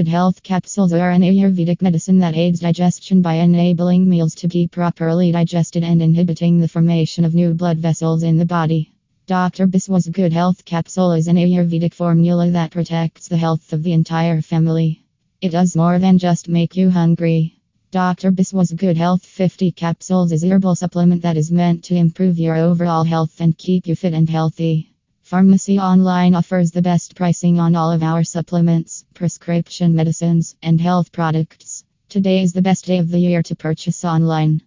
Good Health Capsules are an Ayurvedic medicine that aids digestion by enabling meals to be properly digested and inhibiting the formation of new blood vessels in the body. Dr. Biswas Good Health Capsule is an Ayurvedic formula that protects the health of the entire family. It does more than just make you hungry. Dr. Biswas Good Health 50 Capsules is a herbal supplement that is meant to improve your overall health and keep you fit and healthy. Pharmacy Online offers the best pricing on all of our supplements, prescription medicines, and health products. Today is the best day of the year to purchase online.